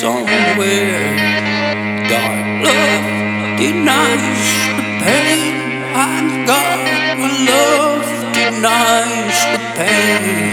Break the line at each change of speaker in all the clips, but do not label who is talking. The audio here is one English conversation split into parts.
somewhere. Dark love denies the pain, and God love denies the pain.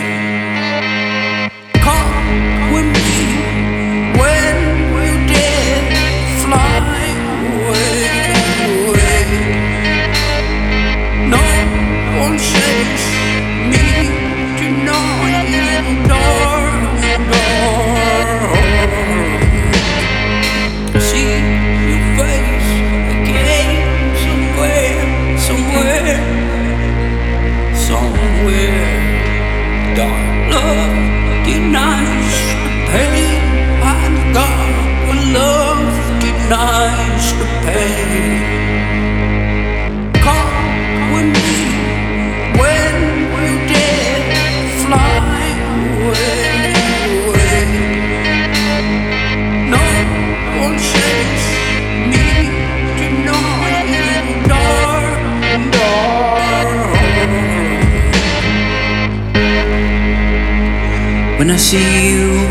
When I see you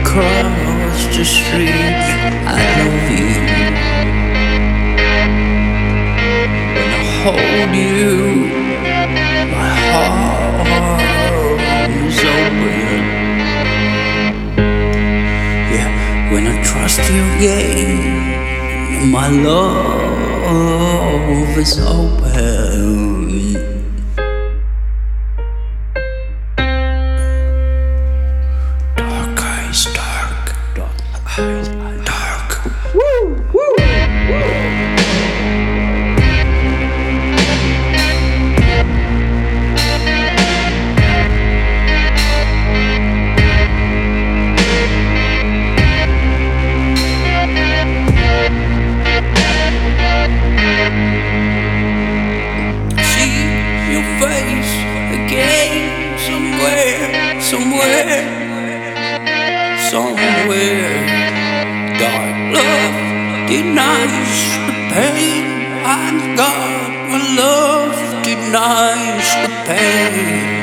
across the street, I love you. When I hold you, my heart is open. Yeah, when I trust you again, my love is open. Somewhere. Dark love denies the pain, and God love denies the pain.